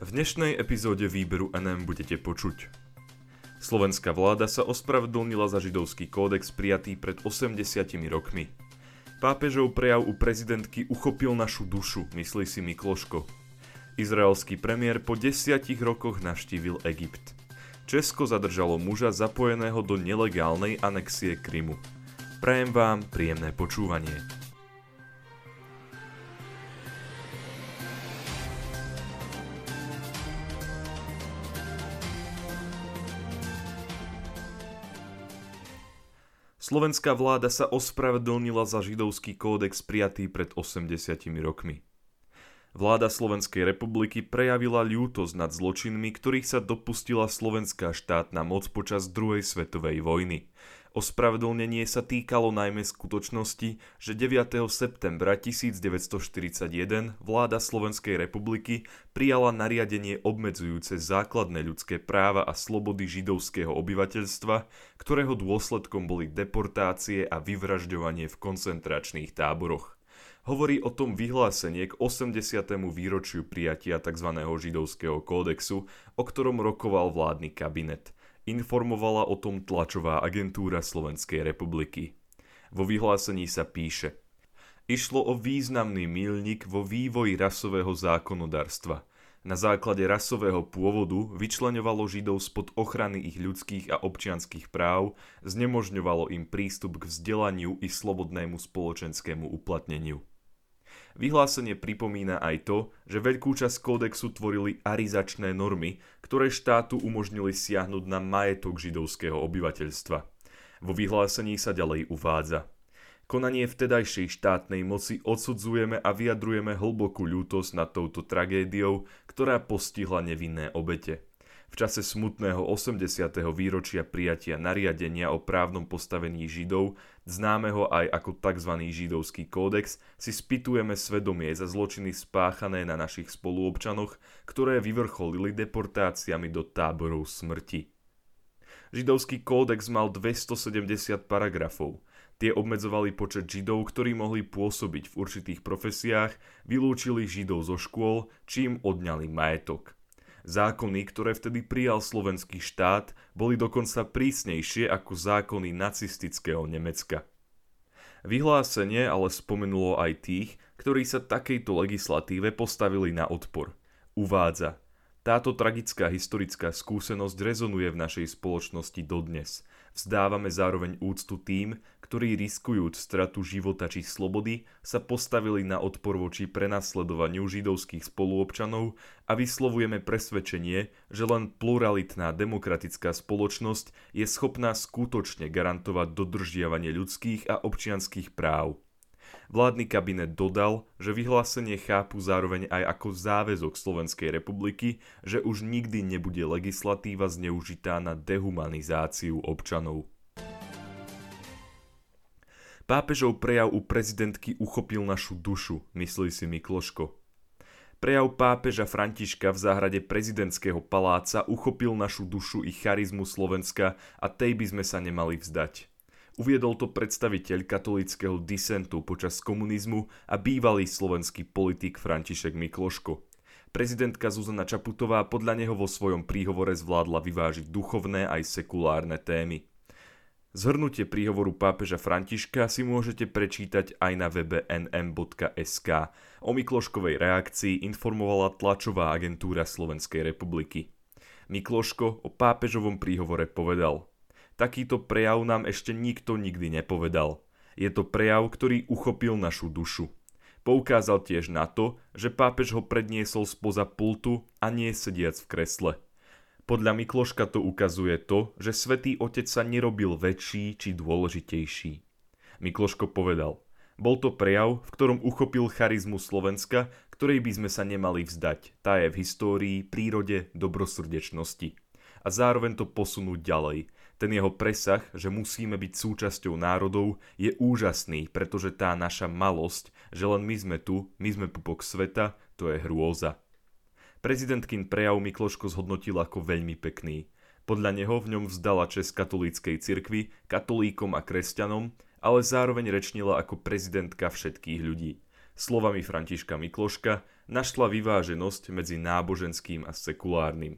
V dnešnej epizóde výberu NM budete počuť. Slovenská vláda sa ospravedlnila za židovský kódex prijatý pred 80 rokmi. Pápežov prejav u prezidentky uchopil našu dušu, myslí si Mikloško. Izraelský premiér po desiatich rokoch navštívil Egypt. Česko zadržalo muža zapojeného do nelegálnej anexie Krymu. Prajem vám príjemné počúvanie. Slovenská vláda sa ospravedlnila za židovský kódex prijatý pred 80 rokmi. Vláda Slovenskej republiky prejavila ľútosť nad zločinmi, ktorých sa dopustila slovenská štátna moc počas druhej svetovej vojny. Ospravedlnenie sa týkalo najmä skutočnosti, že 9. septembra 1941 vláda Slovenskej republiky prijala nariadenie obmedzujúce základné ľudské práva a slobody židovského obyvateľstva, ktorého dôsledkom boli deportácie a vyvražďovanie v koncentračných táboroch. Hovorí o tom vyhlásenie k 80. výročiu prijatia tzv. židovského kódexu, o ktorom rokoval vládny kabinet – informovala o tom tlačová agentúra Slovenskej republiky. Vo vyhlásení sa píše Išlo o významný milník vo vývoji rasového zákonodárstva. Na základe rasového pôvodu vyčleňovalo Židov spod ochrany ich ľudských a občianských práv, znemožňovalo im prístup k vzdelaniu i slobodnému spoločenskému uplatneniu. Vyhlásenie pripomína aj to, že veľkú časť kódexu tvorili arizačné normy, ktoré štátu umožnili siahnuť na majetok židovského obyvateľstva. Vo vyhlásení sa ďalej uvádza. Konanie vtedajšej štátnej moci odsudzujeme a vyjadrujeme hlbokú ľútosť nad touto tragédiou, ktorá postihla nevinné obete. V čase smutného 80. výročia prijatia nariadenia o právnom postavení Židov, známeho aj ako tzv. židovský kódex, si spitujeme svedomie za zločiny spáchané na našich spoluobčanoch, ktoré vyvrcholili deportáciami do táborov smrti. Židovský kódex mal 270 paragrafov. Tie obmedzovali počet židov, ktorí mohli pôsobiť v určitých profesiách, vylúčili židov zo škôl, čím odňali majetok. Zákony, ktoré vtedy prijal slovenský štát, boli dokonca prísnejšie ako zákony nacistického Nemecka. Vyhlásenie ale spomenulo aj tých, ktorí sa takejto legislatíve postavili na odpor. Uvádza, táto tragická historická skúsenosť rezonuje v našej spoločnosti dodnes. Vzdávame zároveň úctu tým, ktorí riskujúc stratu života či slobody sa postavili na odpor voči prenasledovaniu židovských spoluobčanov a vyslovujeme presvedčenie, že len pluralitná demokratická spoločnosť je schopná skutočne garantovať dodržiavanie ľudských a občianských práv. Vládny kabinet dodal, že vyhlásenie chápu zároveň aj ako záväzok Slovenskej republiky, že už nikdy nebude legislatíva zneužitá na dehumanizáciu občanov. Pápežov prejav u prezidentky uchopil našu dušu, myslí si Mikloško. Prejav pápeža Františka v záhrade prezidentského paláca uchopil našu dušu i charizmu Slovenska a tej by sme sa nemali vzdať. Uviedol to predstaviteľ katolického disentu počas komunizmu a bývalý slovenský politik František Mikloško. Prezidentka Zuzana Čaputová podľa neho vo svojom príhovore zvládla vyvážiť duchovné aj sekulárne témy. Zhrnutie príhovoru pápeža Františka si môžete prečítať aj na webe nm.sk. O Mikloškovej reakcii informovala tlačová agentúra Slovenskej republiky. Mikloško o pápežovom príhovore povedal Takýto prejav nám ešte nikto nikdy nepovedal. Je to prejav, ktorý uchopil našu dušu. Poukázal tiež na to, že pápež ho predniesol spoza pultu a nie sediac v kresle. Podľa Mikloška to ukazuje to, že svätý Otec sa nerobil väčší či dôležitejší. Mikloško povedal, bol to prejav, v ktorom uchopil charizmu Slovenska, ktorej by sme sa nemali vzdať. Tá je v histórii, prírode, dobrosrdečnosti. A zároveň to posunúť ďalej. Ten jeho presah, že musíme byť súčasťou národov, je úžasný, pretože tá naša malosť, že len my sme tu, my sme pupok sveta, to je hrôza. Prezidentkin prejav Mikloško zhodnotil ako veľmi pekný. Podľa neho v ňom vzdala čest katolíckej cirkvi, katolíkom a kresťanom, ale zároveň rečnila ako prezidentka všetkých ľudí. Slovami Františka Mikloška našla vyváženosť medzi náboženským a sekulárnym.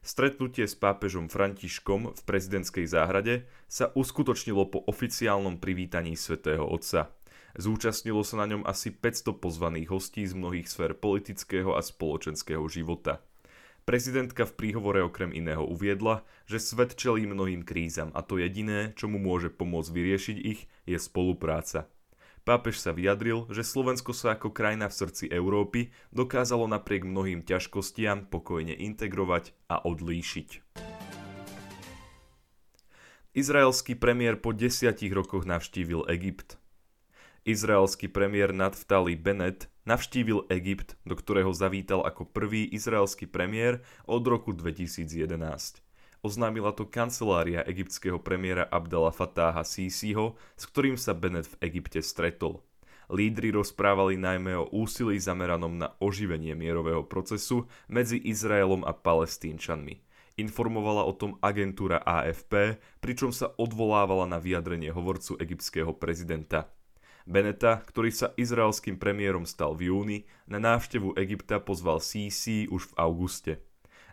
Stretnutie s pápežom Františkom v prezidentskej záhrade sa uskutočnilo po oficiálnom privítaní svätého Otca. Zúčastnilo sa na ňom asi 500 pozvaných hostí z mnohých sfér politického a spoločenského života. Prezidentka v príhovore okrem iného uviedla, že svet čelí mnohým krízam a to jediné, čo mu môže pomôcť vyriešiť ich, je spolupráca. Pápež sa vyjadril, že Slovensko sa ako krajina v srdci Európy dokázalo napriek mnohým ťažkostiam pokojne integrovať a odlíšiť. Izraelský premiér po desiatich rokoch navštívil Egypt. Izraelský premiér Naftali Bennett navštívil Egypt, do ktorého zavítal ako prvý izraelský premiér od roku 2011. Oznámila to kancelária egyptského premiéra Abdala Fatáha Sisiho, s ktorým sa Bennett v Egypte stretol. Lídry rozprávali najmä o úsilí zameranom na oživenie mierového procesu medzi Izraelom a palestínčanmi. Informovala o tom agentúra AFP, pričom sa odvolávala na vyjadrenie hovorcu egyptského prezidenta. Beneta, ktorý sa izraelským premiérom stal v júni, na návštevu Egypta pozval Sisi už v auguste.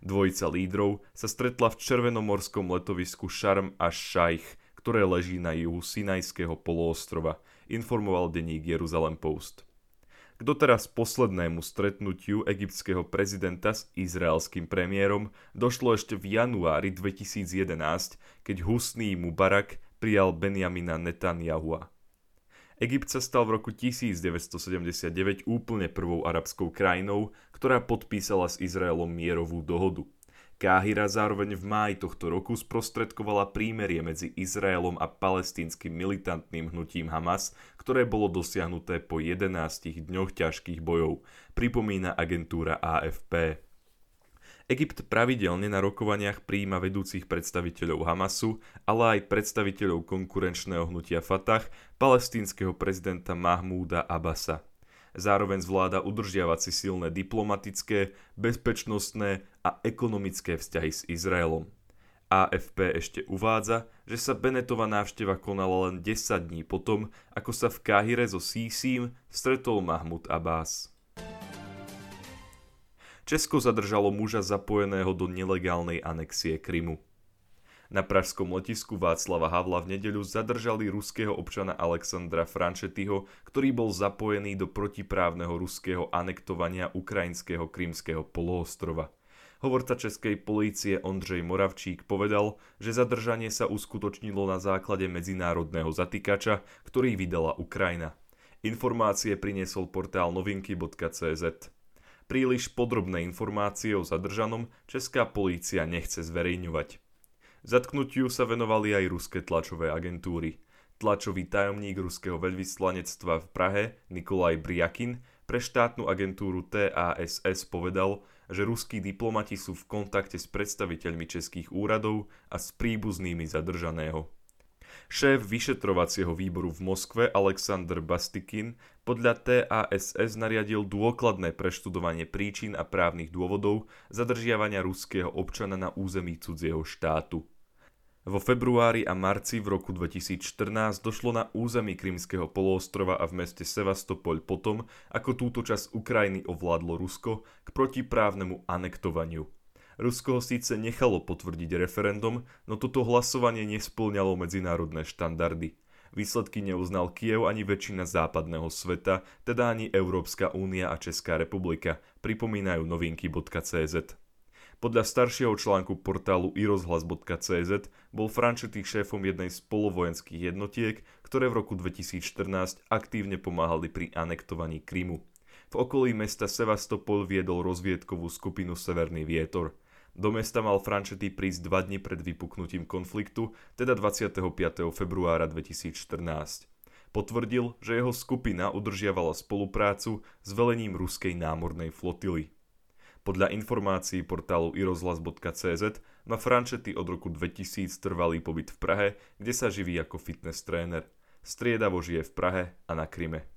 Dvojica lídrov sa stretla v červenomorskom letovisku Sharm a Shaikh, ktoré leží na juhu Sinajského poloostrova, informoval denník Jeruzalem Post. K doteraz poslednému stretnutiu egyptského prezidenta s izraelským premiérom došlo ešte v januári 2011, keď Husný Mubarak prijal Benjamina Netanyahua. Egypt sa stal v roku 1979 úplne prvou arabskou krajinou, ktorá podpísala s Izraelom mierovú dohodu. Káhira zároveň v máji tohto roku sprostredkovala prímerie medzi Izraelom a palestínskym militantným hnutím Hamas, ktoré bolo dosiahnuté po 11 dňoch ťažkých bojov, pripomína agentúra AFP. Egypt pravidelne na rokovaniach prijíma vedúcich predstaviteľov Hamasu, ale aj predstaviteľov konkurenčného hnutia Fatah, palestínskeho prezidenta Mahmúda Abasa. Zároveň zvláda udržiavať si silné diplomatické, bezpečnostné a ekonomické vzťahy s Izraelom. AFP ešte uvádza, že sa Benetová návšteva konala len 10 dní potom, ako sa v Káhire so Sísím stretol Mahmud Abbas. Česko zadržalo muža zapojeného do nelegálnej anexie Krymu. Na pražskom letisku Václava Havla v nedeľu zadržali ruského občana Alexandra Frančetyho, ktorý bol zapojený do protiprávneho ruského anektovania ukrajinského krymského poloostrova. Hovorca českej polície Ondřej Moravčík povedal, že zadržanie sa uskutočnilo na základe medzinárodného zatýkača, ktorý vydala Ukrajina. Informácie priniesol portál novinky.cz. Príliš podrobné informácie o zadržanom česká polícia nechce zverejňovať. Zatknutiu sa venovali aj ruské tlačové agentúry. Tlačový tajomník ruského veľvyslanectva v Prahe Nikolaj Briakin pre štátnu agentúru TASS povedal, že ruskí diplomati sú v kontakte s predstaviteľmi českých úradov a s príbuznými zadržaného. Šéf vyšetrovacieho výboru v Moskve Alexander Bastikin podľa TASS nariadil dôkladné preštudovanie príčin a právnych dôvodov zadržiavania ruského občana na území cudzieho štátu. Vo februári a marci v roku 2014 došlo na území Krymského poloostrova a v meste Sevastopol potom, ako túto časť Ukrajiny ovládlo Rusko k protiprávnemu anektovaniu. Rusko ho síce nechalo potvrdiť referendum, no toto hlasovanie nesplňalo medzinárodné štandardy. Výsledky neuznal Kiev ani väčšina západného sveta, teda ani Európska únia a Česká republika, pripomínajú novinky.cz. Podľa staršieho článku portálu irozhlas.cz bol Frančetý šéfom jednej z polovojenských jednotiek, ktoré v roku 2014 aktívne pomáhali pri anektovaní Krymu. V okolí mesta Sevastopol viedol rozviedkovú skupinu Severný vietor – do mesta mal Franchetti prísť dva dni pred vypuknutím konfliktu, teda 25. februára 2014. Potvrdil, že jeho skupina udržiavala spoluprácu s velením ruskej námornej flotily. Podľa informácií portálu irozhlas.cz má Franchetti od roku 2000 trvalý pobyt v Prahe, kde sa živí ako fitness tréner. Striedavo žije v Prahe a na Kryme.